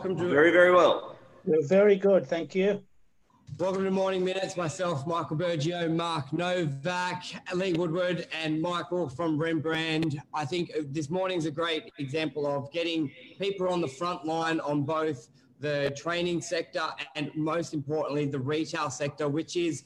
Welcome to Very, very well. You're very good, thank you. Welcome to Morning Minutes. Myself, Michael Bergio, Mark Novak, Lee Woodward, and Michael from Rembrandt. I think this morning's a great example of getting people on the front line on both the training sector and most importantly the retail sector, which is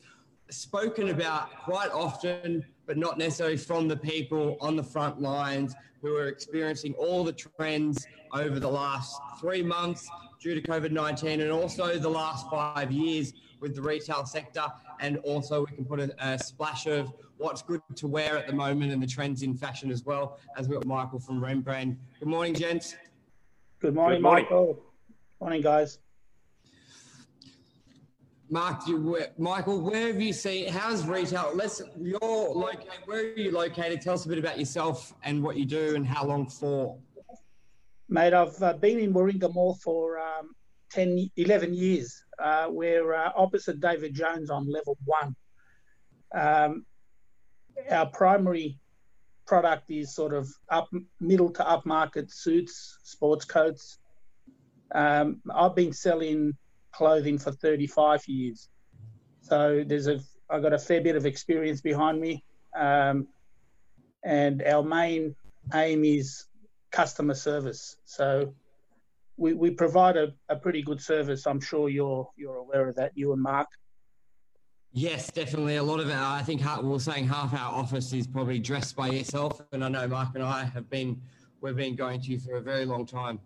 spoken about quite often, but not necessarily from the people on the front lines who are experiencing all the trends over the last three months due to COVID 19 and also the last five years with the retail sector. And also, we can put a, a, splash of what's good to wear at the moment and the trends in fashion as well, as we've got Michael from Rembrandt. Good morning, gents. Good morning, good morning. Michael. Morning, guys. Mark, you, Michael, where have you seen? How's retail? Let's you're located. Where are you located? Tell us a bit about yourself and what you do and how long for. Mate, I've uh, been in Warringah Mall for um, 10, 11 years. Uh, we're uh, opposite David Jones on level one. Um, our primary product is sort of up middle to upmarket suits, sports coats. Um, I've been selling clothing for 35 years. So there's a I've got a fair bit of experience behind me, um, and our main aim is customer service. So we, we provide a, a pretty good service. I'm sure you're you're aware of that, you and Mark. Yes, definitely. A lot of it. I think we are saying half our office is probably dressed by yourself, and I know Mark and I have been we've been going to you for a very long time.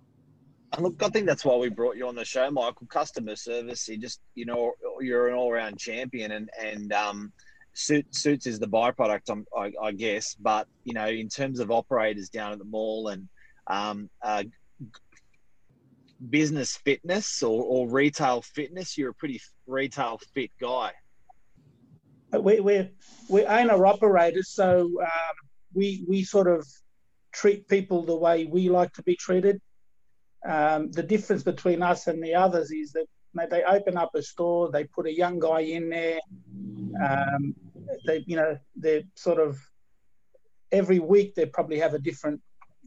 And look, I think that's why we brought you on the show, Michael. Customer service. You just, you know, you're an all-round champion, and and um, suit, suits is the byproduct, um, I, I, guess. But you know, in terms of operators down at the mall and um, uh, business fitness or, or retail fitness, you're a pretty retail fit guy. We, we're we're owner operators, so um, we we sort of treat people the way we like to be treated. Um, the difference between us and the others is that they open up a store, they put a young guy in there. Um, they, you know, they're sort of every week they probably have a different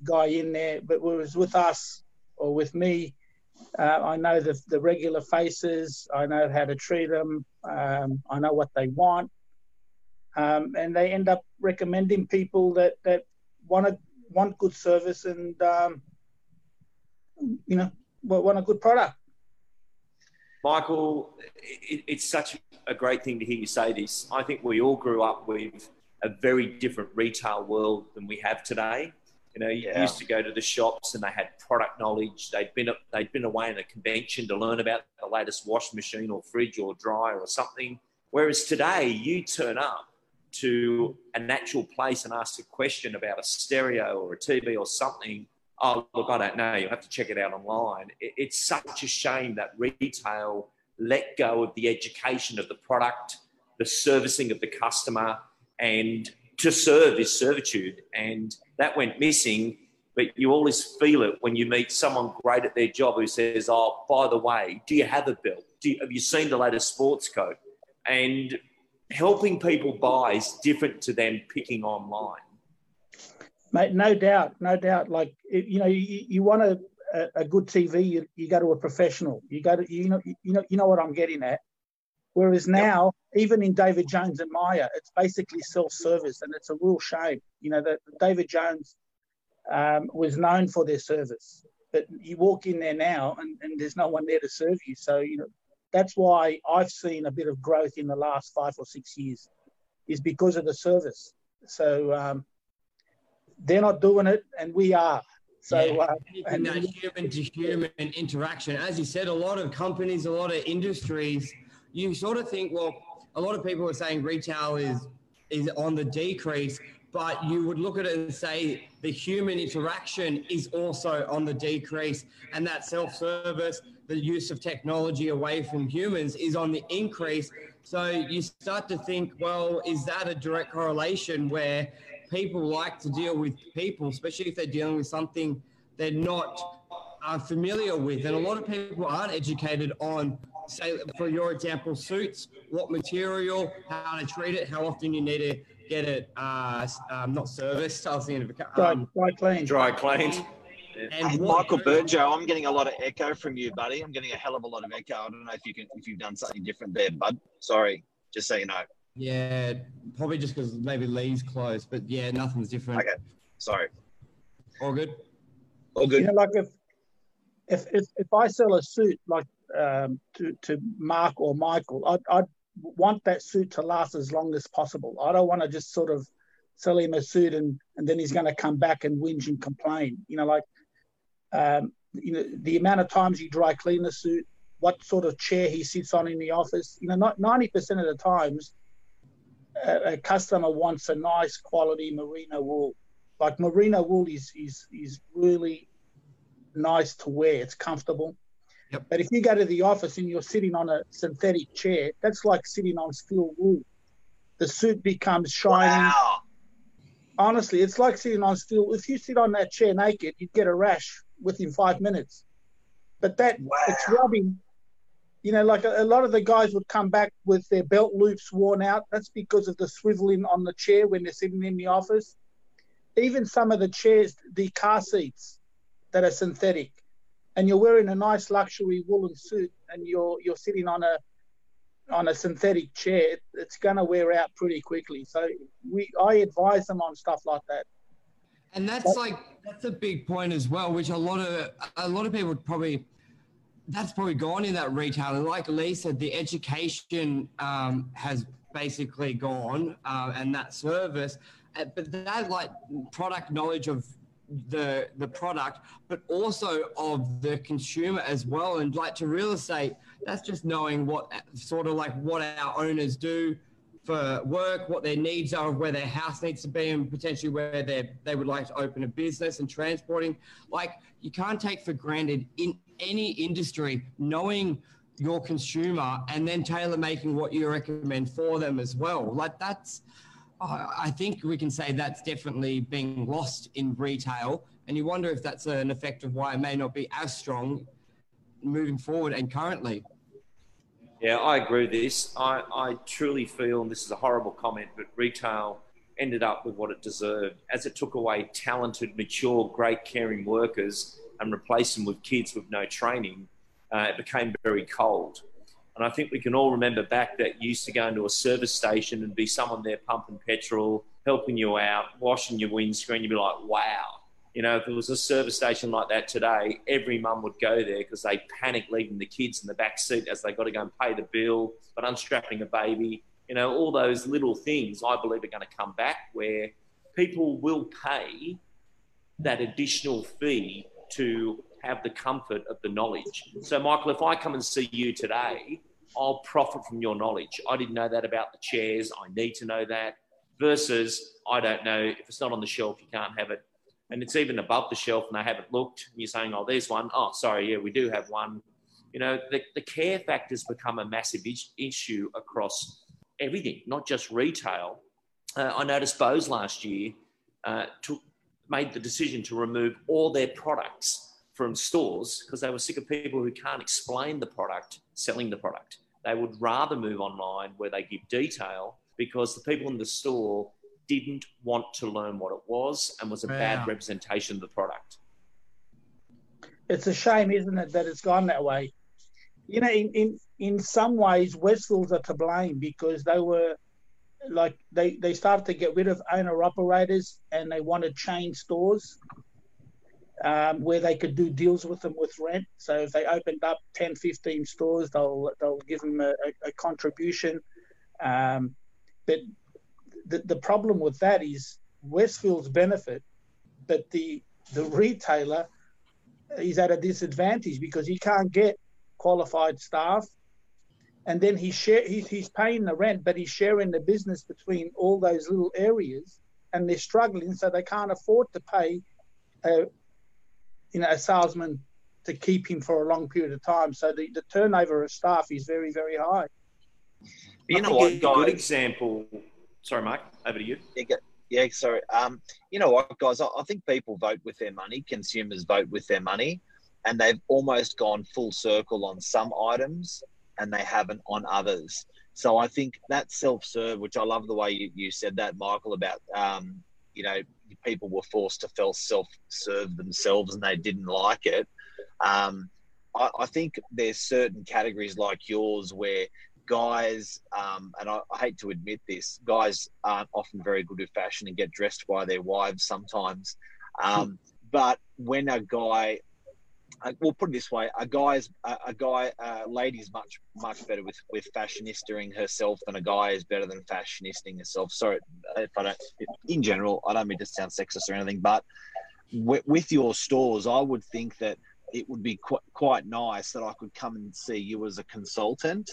guy in there. But whereas with us or with me, uh, I know the, the regular faces. I know how to treat them. Um, I know what they want, um, and they end up recommending people that that want to want good service and um, you know, want a good product. Michael, it, it's such a great thing to hear you say this. I think we all grew up with a very different retail world than we have today. You know, you yeah. used to go to the shops and they had product knowledge. They'd been they'd been away in a convention to learn about the latest washing machine or fridge or dryer or something. Whereas today, you turn up to a natural place and ask a question about a stereo or a TV or something, oh, look, I don't know, you'll have to check it out online. it's such a shame that retail let go of the education of the product, the servicing of the customer, and to serve is servitude. And that went missing. But you always feel it when you meet someone great at their job who says, Oh, by the way, do you have a bill? You, have you seen the latest sports coat? And helping people buy is different to them picking online. Mate, no doubt, no doubt. Like you know, you, you want a, a, good TV, you, you go to a professional. You go to you know you know you know what I'm getting at. Whereas now, yep. even in David Jones and Myer, it's basically self-service, and it's a real shame. You know that David Jones um, was known for their service, but you walk in there now, and, and there's no one there to serve you. So you know that's why I've seen a bit of growth in the last five or six years, is because of the service. So um, they're not doing it, and we are. So, yeah, uh, and that human to human interaction, as you said, a lot of companies, a lot of industries, you sort of think, well, a lot of people are saying retail is is on the decrease, but you would look at it and say the human interaction is also on the decrease, and that self service, the use of technology away from humans is on the increase. So you start to think, well, is that a direct correlation where people like to deal with people, especially if they're dealing with something they're not uh, familiar with. And a lot of people aren't educated on, say, for your example, suits, what material, how to treat it, how often you need to get it uh, um, not serviced. I was thinking of um, dry, dry cleaned. Dry cleaned. And hey, Michael Bergio, I'm getting a lot of echo from you, buddy. I'm getting a hell of a lot of echo. I don't know if you can if you've done something different there, bud. Sorry, just so you know. Yeah, probably just because maybe Lee's close, but yeah, nothing's different. Okay, sorry. All good. All good. You know, like if if if, if I sell a suit like um, to to Mark or Michael, I'd, I'd want that suit to last as long as possible. I don't want to just sort of sell him a suit and and then he's going to come back and whinge and complain. You know, like um, you know the amount of times you dry clean the suit, what sort of chair he sits on in the office. You know, not ninety percent of the times, a, a, customer wants a nice quality merino wool. Like merino wool is is is really nice to wear. It's comfortable. Yep. But if you go to the office and you're sitting on a synthetic chair, that's like sitting on steel wool. The suit becomes shiny. Wow. Honestly, it's like sitting on steel. If you sit on that chair naked, you'd get a rash within five minutes. But that wow. it's rubbing. You know, like a, a, lot of the guys would come back with their belt loops worn out. That's because of the swiveling on the chair when they're sitting in the office. Even some of the chairs, the car seats that are synthetic, and you're wearing a nice luxury woolen suit and you're you're sitting on a on a synthetic chair, it's going to wear out pretty quickly. So we I advise them on stuff like that. And that's like that's a big point as well, which a lot of a lot of people would probably that's probably gone in that retail. And like Lee said, the education um, has basically gone, uh, and that service, uh, but that like product knowledge of the the product, but also of the consumer as well. And like to real estate, that's just knowing what sort of like what our owners do for work, what their needs are, where their house needs to be, and potentially where they they would like to open a business and transporting. Like you can't take for granted in any industry knowing your consumer and then tailor making what you recommend for them as well. Like that's I think we can say that's definitely being lost in retail. And you wonder if that's an effect of why it may not be as strong moving forward and currently. Yeah, I agree with this. I, I truly feel, and this is a horrible comment, but retail ended up with what it deserved as it took away talented, mature, great, caring workers and replace them with kids with no training. Uh, it became very cold. And I think we can all remember back that you used to go into a service station and be someone there pumping petrol, helping you out, washing your windscreen. You'd be like, wow. You know, if it was a service station like that today, every mum would go there because they panic leaving the kids in the back seat as they got to go and pay the bill, but unstrapping a baby. You know, all those little things I believe are going to come back where people will pay that additional fee to have the comfort of the knowledge. So, Michael, if I come and see you today, I'll profit from your knowledge. I didn't know that about the chairs. I need to know that. Versus, I don't know if it's not on the shelf, you can't have it. And it's even above the shelf and they haven't looked. And you're saying, oh, there's one. Oh, sorry, yeah, we do have one. You know, the, the care factor's become a massive issue across everything, not just retail. Uh, I noticed Bose last year uh, took, made the decision to remove all their products from stores because they were sick of people who can't explain the product selling the product. They would rather move online where they give detail because the people in the store didn't want to learn what it was and was a wow. bad representation of the product. It's a shame, isn't it, that it's gone that way? You know, in, in, in some ways, Westfields are to blame because they were like they, they started to get rid of owner operators and they wanted chain stores um, where they could do deals with them with rent. So if they opened up 10, 15 stores, they'll they'll give them a, a contribution. Um, but the, the problem with that is Westfield's benefit, but the the retailer is at a disadvantage because he can't get qualified staff, and then he share he's, he's paying the rent, but he's sharing the business between all those little areas, and they're struggling, so they can't afford to pay a, you know, a salesman to keep him for a long period of time. So the, the turnover of staff is very, very high. You I know what, guys? Good example. Sorry, Mike. Over to you. Yeah, yeah sorry. Um, you know what, guys? I, I think people vote with their money. Consumers vote with their money, and they've almost gone full circle on some items, and they haven't on others. So I think that self-serve, which I love the way you, you said that, Michael, about um, you know people were forced to feel self-serve themselves and they didn't like it. Um, I, I, think there's certain categories like yours where guys, um, and I, I, hate to admit this, guys aren't often very good at fashion and get dressed by their wives sometimes. Um, but when a guy uh, we'll put it this way: a guy's a, a guy, a lady's much much better with with fashionisting herself than a guy is better than fashionisting herself. Sorry, if I don't, in general, I don't mean to sound sexist or anything, but with, with your stores, I would think that it would be qu- quite nice that I could come and see you as a consultant.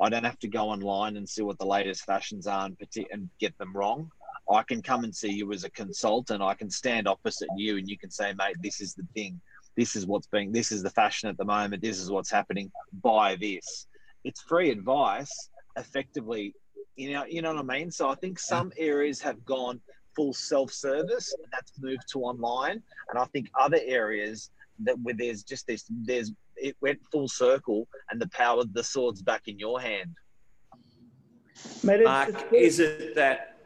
I don't have to go online and see what the latest fashions are and, and get them wrong. I can come and see you as a consultant. I can stand opposite you and you can say, mate, this is the thing this is what's being this is the fashion at the moment this is what's happening buy this. It's free advice effectively you know you know what i mean? So i think some areas have gone full self-service and that's moved to online. And i think other areas that where there's just this there's it went full circle and the power the sword's back in your hand. Mate, Mark, is it that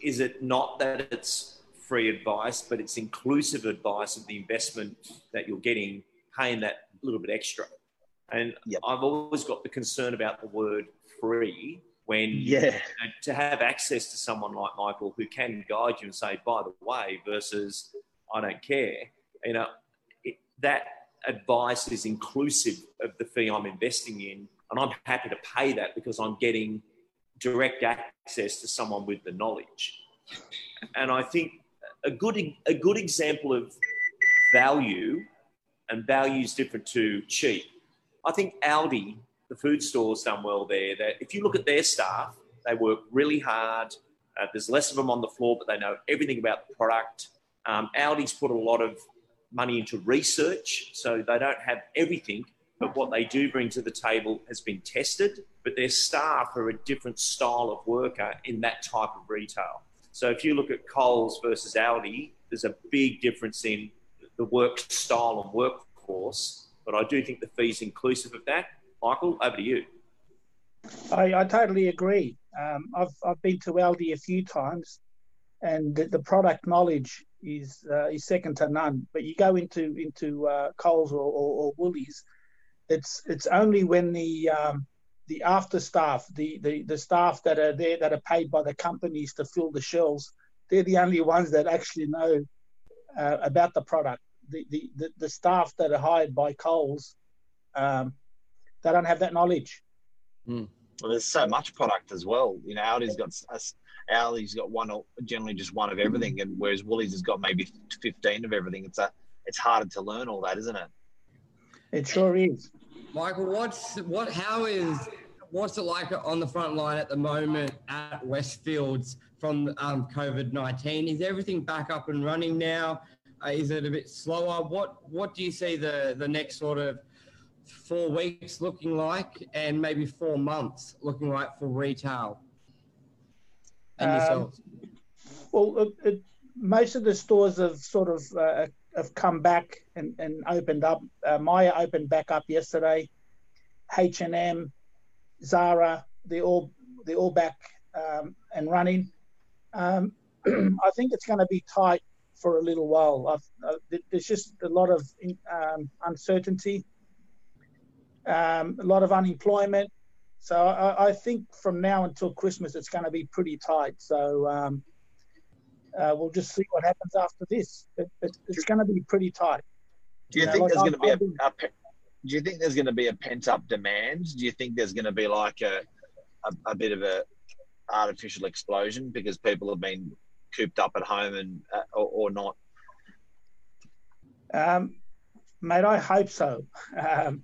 is it not that it's free advice, but it's inclusive advice of the investment that you're getting, paying that little bit extra. And yep. I've always got the concern about the word free when yeah. You know, to have access to someone like Michael who can guide you and say, by the way, versus I don't care. You know, it, that advice is inclusive of the fee I'm investing in. And I'm happy to pay that because I'm getting direct access to someone with the knowledge. And I think a good a good example of value, and value is different to cheap. I think Aldi, the food store's done well there. That if you look at their staff, they work really hard. Uh, there's less of them on the floor, but they know everything about the product. Um, Aldi's put a lot of money into research, so they don't have everything, but what they do bring to the table has been tested. But their staff are a different style of worker in that type of retail. So if you look at Coles versus Aldi, there's a big difference in the work style and workforce. But I do think the fee's inclusive of that. Michael, over to you. I, I totally agree. Um, I've, I've been to Aldi a few times, and the, the product knowledge is uh, is second to none. But you go into into uh, Coles or, or, or Woolies, it's it's only when the um, the after staff, the, the, the staff that are there that are paid by the companies to fill the shelves, they're the only ones that actually know uh, about the product. The, the, the, the, staff that are hired by Coles, um, they don't have that knowledge. Mm. Well, there's so much product as well. You know, Aldi's got Aldi's got one, generally just one of everything, and whereas Woolies has got maybe 15 of everything. It's a, it's harder to learn all that, isn't it? It sure is. Michael, what's what? How is what's it like on the front line at the moment at Westfields from um, COVID nineteen? Is everything back up and running now? Uh, is it a bit slower? What What do you see the the next sort of four weeks looking like, and maybe four months looking like for retail and um, yourselves? Well, it, it, most of the stores have sort of uh, have come back and, and opened up. Uh, Myer opened back up yesterday. H and M, Zara, they all they all back um, and running. Um, I think it's going to be tight for a little while. Uh, there's just a lot of um, uncertainty, um, a lot of unemployment. So I, I, think from now until Christmas, it's going to be pretty tight. So um, uh, we'll just see what happens after this. It, it, it's going to be pretty tight. Do you, you think know, there's going to be a, a, do you think there's going to be a pent up demand? Do you think there's going to be like a, a, a, bit of a artificial explosion because people have been cooped up at home and uh, or, or, not? Um, mate, I hope so. Um,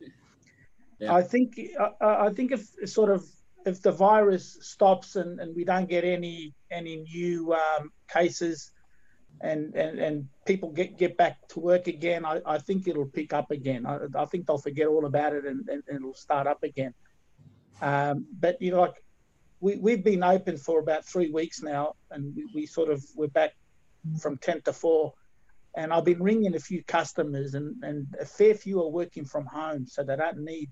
yeah. I think I, I think if sort of if the virus stops and, and we don't get any any new um, cases and, and and people get get back to work again, I, I think it'll pick up again. I, I think they'll forget all about it and, and, and it'll start up again. Um, but you know, like we we've been open for about three weeks now, and we, we sort of we're back from ten to four. And I've been ringing a few customers, and, and a fair few are working from home, so they don't need.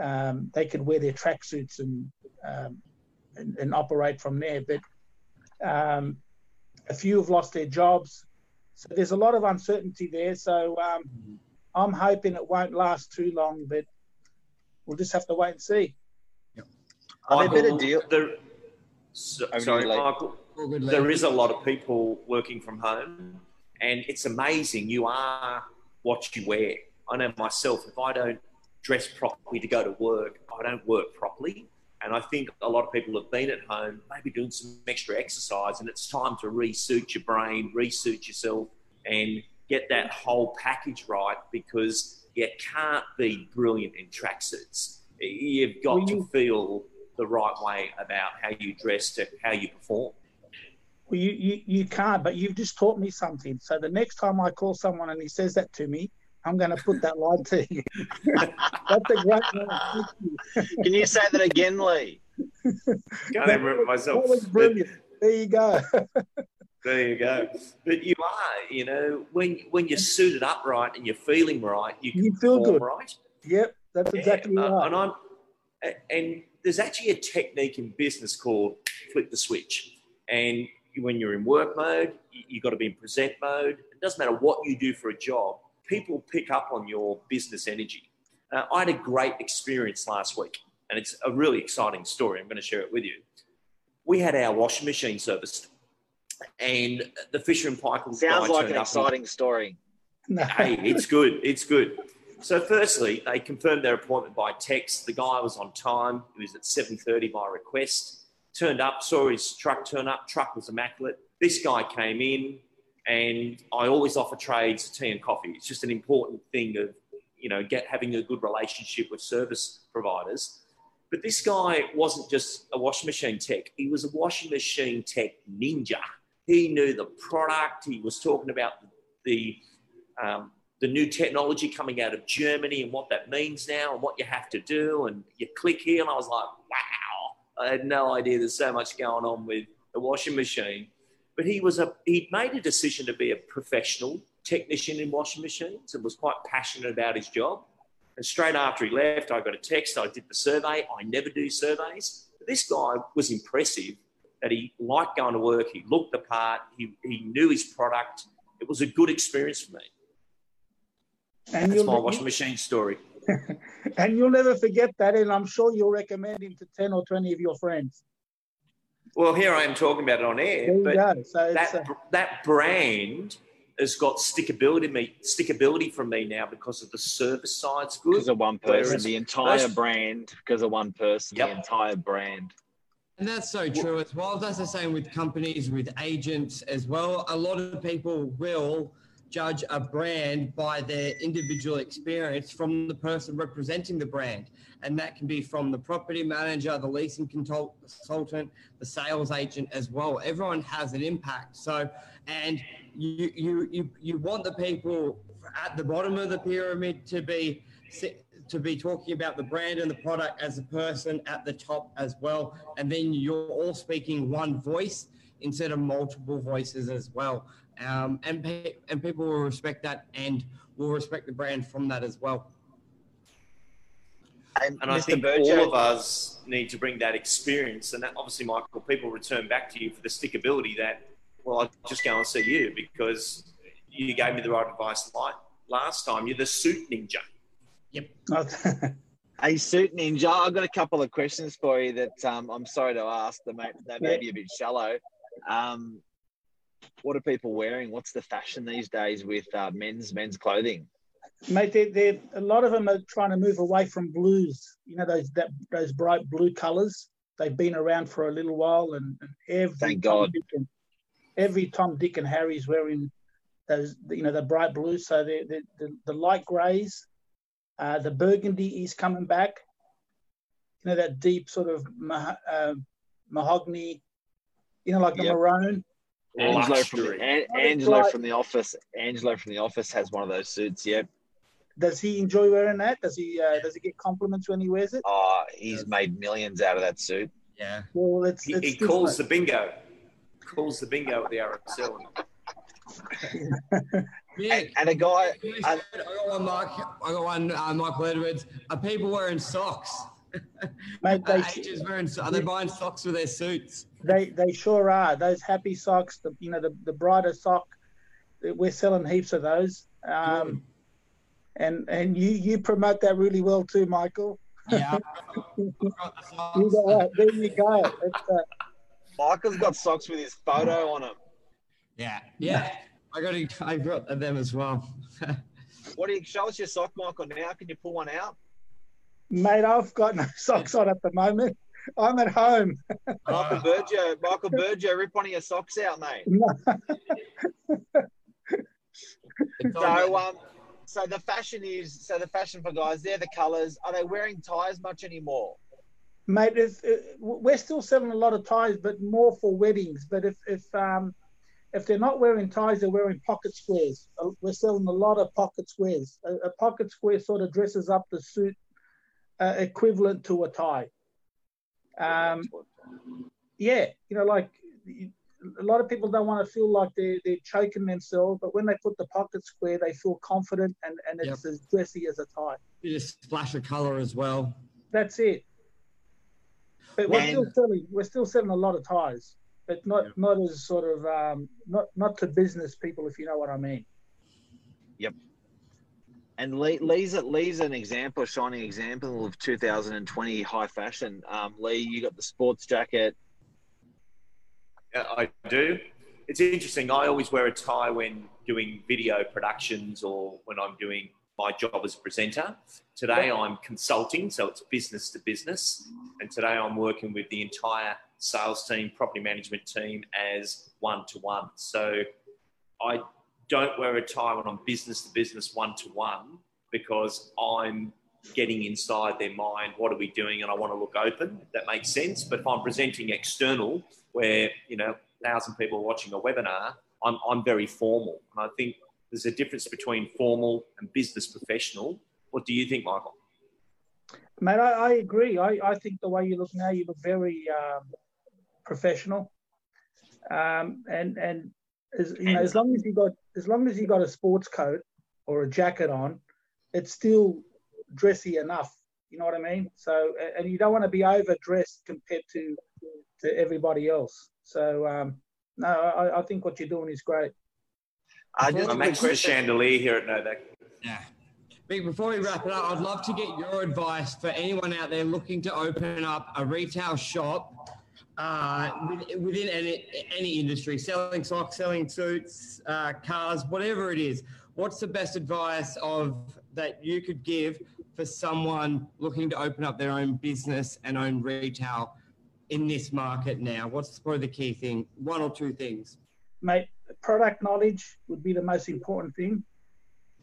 Um, they could wear their tracksuits and, um, and and operate from there. But um, A few have lost their jobs. So there's a lot of uncertainty there. So um, I'm hoping it won't last too long, but we'll just have to wait and see. Yep. Are there better deal? There, so, sorry, Michael. There is a lot of people working from home, and it's amazing. You are what you wear. I know myself. If I don't dress properly to go to work, I don't work properly. And I think a lot of people have been at home, maybe doing some extra exercise, and it's time to resuit your brain, resuit yourself, and get that whole package right because you can't be brilliant in tracksuits. You've got to feel the right way about how you dress to how you perform. Well, you, you, you can't, but you've just taught me something. So the next time I call someone and he says that to me, I'm going to put that line to you. That's a great line. Can you say that again, Lee? Can't remember myself. That was brilliant. There you go. there you go. But you are, you know, when when you're suited up right and you're feeling right, you, you feel good, right? Yep, that's exactly yeah, right. And I'm, and there's actually a technique in business called flip the switch. And when you're in work mode, you've got to be in present mode. It doesn't matter what you do for a job people pick up on your business energy. Uh, I had a great experience last week, and it's a really exciting story. I'm going to share it with you. We had our washing machine serviced, and the Fisher and Paykel sounds like an exciting and, story. hey, it's good. It's good. So, firstly, they confirmed their appointment by text. The guy was on time. He was at 7:30 by request. Turned up, saw his truck turn up. Truck was immaculate. This guy came in, and I always offer trades tea and coffee. It's just an important thing of you know get having a good relationship with service providers. But this guy wasn't just a washing machine tech; he was a washing machine tech ninja. He knew the product. He was talking about the um, the new technology coming out of Germany and what that means now and what you have to do. And you click here, and I was like, wow! I had no idea there's so much going on with the washing machine but he was a he'd made a decision to be a professional technician in washing machines and was quite passionate about his job. And straight after he left, I got a text. I did the survey. I never do surveys. But this guy was impressive that he liked going to work. He looked the part. He, he knew his product. It was a good experience for me. And That's my washing machine story. and you'll never forget that. And I'm sure you'll recommend him to 10 or 20 of your friends. Well, here I am talking about it on air, but so that, uh... that brand has got stickability me stickability from me now because of the service side's good. Because of one person, Whereas the entire most... brand, because of one person, yep. the entire brand. And that's so true as well. That's the same with companies, with agents as well. A lot of people will judge a brand by their individual experience from the person representing the brand. And that can be from the property manager, the leasing consultant, the sales agent as well. Everyone has an impact. So, and you, you, you, you want the people at the bottom of the pyramid to be to be talking about the brand and the product as a person at the top as well. And then you're all speaking one voice instead of multiple voices as well um, and pe- and people will respect that and will respect the brand from that as well. And, and I think all of us need to bring that experience, and that obviously, Michael, people return back to you for the stickability that, well, I'll just go and see you because you gave me the right advice last time. You're the suit ninja. Yep. Hey, Suit Ninja, I've got a couple of questions for you that um, I'm sorry to ask. That may, that may be a bit shallow. Um, what are people wearing? What's the fashion these days with uh, men's men's clothing? Mate, they're, they're, a lot of them are trying to move away from blues. You know those that, those bright blue colours. They've been around for a little while, and, and every thank God, and, every Tom, Dick, and Harry's wearing those. You know the bright blues. So the the, the light greys, uh, the burgundy is coming back. You know that deep sort of uh, mahogany. You know, like the yep. maroon. Angelo from the, An- Angelo like, from the office. Angelo from the office has one of those suits. Yep. Does he enjoy wearing that? Does he? Uh, does he get compliments when he wears it? Oh, he's made millions out of that suit. Yeah. Well, it's, he, he calls the bingo. Calls the bingo at the RSL. and, and, a guy. I got one, Mark. I got one, uh, Michael Edwards. Are people wearing socks? Mate, they, uh, wearing, are they buying socks with their suits? They they sure are. Those happy socks, the you know the, the brighter sock. We're selling heaps of those. Um, and and you you promote that really well too, Michael. Yeah, you got There you go. Uh, Michael's got socks with his photo on them. Yeah, yeah. I got I got them as well. what do you show us your sock, Michael? Now, can you pull one out? Mate, I've got no socks on at the moment. I'm at home. Michael Bergio, Michael Bergio, rip one of your socks out, mate. so, um, so the fashion is so the fashion for guys. They're the colours. Are they wearing ties much anymore? Mate, if, if, we're still selling a lot of ties, but more for weddings. But if if um, if they're not wearing ties, they're wearing pocket squares. Uh, we're selling a lot of pocket squares. A, a pocket square sort of dresses up the suit uh, equivalent to a tie. Um, yeah, you know, like a lot of people don't want to feel like they're, they're choking themselves, but when they put the pocket square, they feel confident and, and it's yep. as dressy as a tie. You just splash of color as well. That's it. But we're still selling we're still selling a lot of ties, but not yep. not as sort of um, not not to business people, if you know what I mean. Yep. And Lee, Lee's, Lee's an example, a shining example of 2020 high fashion. Um, Lee, you got the sports jacket. Yeah, I do. It's interesting. I always wear a tie when doing video productions or when I'm doing my job as a presenter. Today I'm consulting, so it's business to business. And today I'm working with the entire sales team, property management team as one to one. So I don't wear a tie when I'm business to business, one to one, because I'm getting inside their mind. What are we doing? And I want to look open. That makes sense. But if I'm presenting external, where you know thousand people watching a webinar, I'm I'm very formal, and I think there's a difference between formal and business professional. What do you think, Michael? Mate, I, I agree. I, I think the way you look now, you look very um, professional, um, and and as you know, as long as you got as long as you got a sports coat or a jacket on, it's still dressy enough. You know what I mean? So, and you don't want to be overdressed compared to to everybody else. So, um, no, I, I think what you're doing is great. I just I'm actually a chandelier here at Novak. Yeah. Big, Before we wrap it up, I'd love to get your advice for anyone out there looking to open up a retail shop uh, within any, any industry, selling socks, selling suits, uh, cars, whatever it is. What's the best advice of that you could give for someone looking to open up their own business and own retail in this market now? What's probably the key thing? One or two things. Mate, product knowledge would be the most important thing,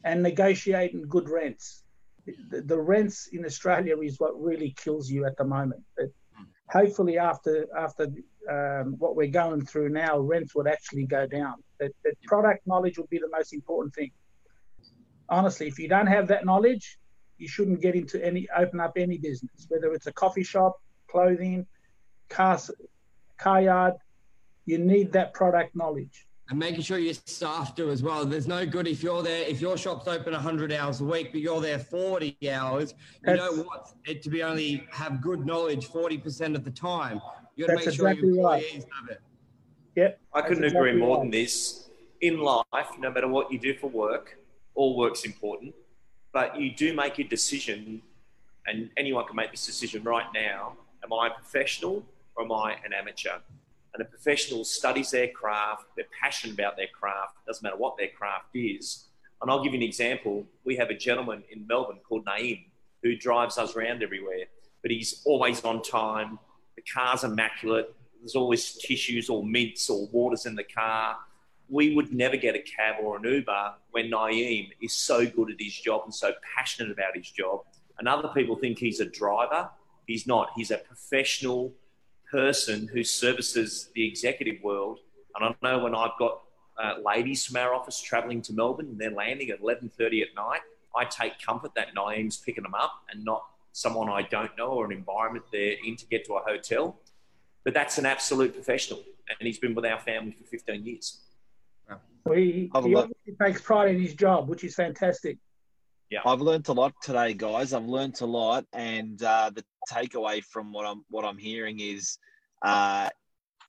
and negotiating good rents. The, the rents in Australia is what really kills you at the moment. But hopefully after after um, what we're going through now, rents would actually go down. But product knowledge would be the most important thing. Honestly, if you don't have that knowledge, you shouldn't get into any open up any business, whether it's a coffee shop, clothing, car car yard. You need that product knowledge and making sure your staff do as well. There's no good if you're there, if your shop's open 100 hours a week, but you're there 40 hours, you don't want it to be only have good knowledge 40% of the time. You got to make exactly sure your employees right. have it. Yep. I couldn't exactly agree more right. than this. In life, no matter what you do for work, all work's important, but you do make a decision, and anyone can make this decision right now. Am I a professional or am I an amateur? And a professional studies their craft, they're passionate about their craft, doesn't matter what their craft is. And I'll give you an example. We have a gentleman in Melbourne called Naeem who drives us around everywhere, but he's always on time. The car's immaculate. There's always tissues or mints or waters in the car. We would never get a cab or an Uber when Naeem is so good at his job and so passionate about his job. And other people think he's a driver. He's not. He's a professional person who services the executive world. And I know when I've got uh, ladies from our office traveling to Melbourne and they're landing at 11.30 at night, I take comfort that Naeem's picking them up and not someone I don't know or an environment they're in to get to a hotel. But that's an absolute professional. And he's been with our family for 15 years. Well, he, he obviously takes pride in his job, which is fantastic. Yeah. I've learned a lot today, guys. I've learned a lot, and uh, the takeaway from what I'm what I'm hearing is uh,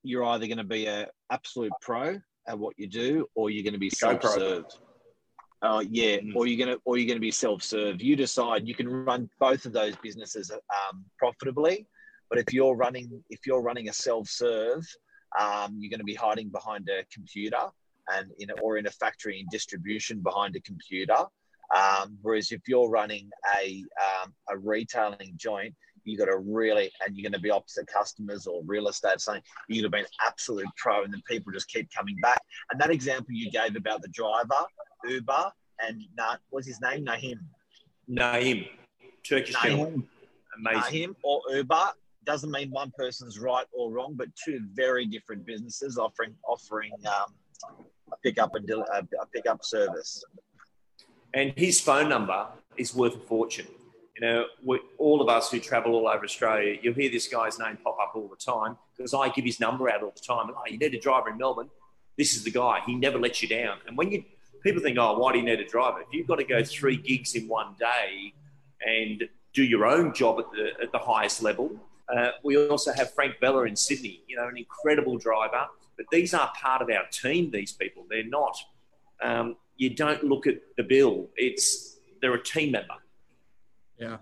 you're either going to be a absolute pro at what you do, or you're going to be self-served. Oh uh, yeah, mm. or you're gonna or you're gonna be self-serve. You decide. You can run both of those businesses um, profitably, but if you're running if you're running a self-serve, um, you're going to be hiding behind a computer and in a, or in a factory in distribution behind a computer. Um, whereas if you're running a um, a retailing joint, you've got to really, and you're going to be opposite customers or real estate, saying you're going to be an absolute pro, and then people just keep coming back. And that example you gave about the driver, Uber, and nah, what's his name? Naeem. Naeem. Turkish Naeem. Amazing. Naeem or Uber doesn't mean one person's right or wrong, but two very different businesses offering offering um, a pickup and a pickup service. And his phone number is worth a fortune. You know, we, all of us who travel all over Australia, you'll hear this guy's name pop up all the time because I give his number out all the time. oh, you need a driver in Melbourne. This is the guy. He never lets you down. And when you people think, oh, why do you need a driver? If you've got to go three gigs in one day and do your own job at the at the highest level, uh, we also have Frank Bella in Sydney. You know, an incredible driver. But these are part of our team. These people, they're not. Um, you don't look at the bill. It's they're a team member. Yeah.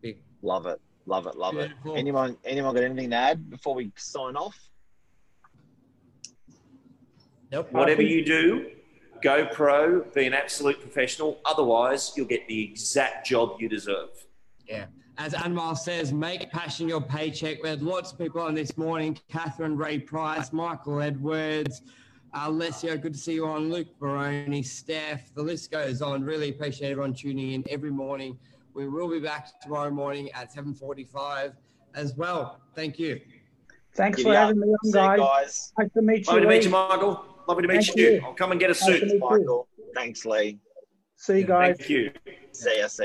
Big. Love it. Love it. Love Beautiful. it. Anyone anyone got anything to add before we sign off? Nope. Whatever you do, go pro, be an absolute professional. Otherwise, you'll get the exact job you deserve. Yeah. As Anwar says, make passion your paycheck. We had lots of people on this morning. Catherine Ray Price, Michael Edwards, Alessio, good to see you on. Luke Baroni, Steph, the list goes on. Really appreciate everyone tuning in every morning. We will be back tomorrow morning at 7.45 as well. Thank you. Thanks Giddy for having me on, guys. guys. Nice to meet you. Lovely to meet you, Michael. Lovely to meet you. you. I'll come and get a suit. Nice Michael. Thanks, Lee. See you guys. Thank you. See you.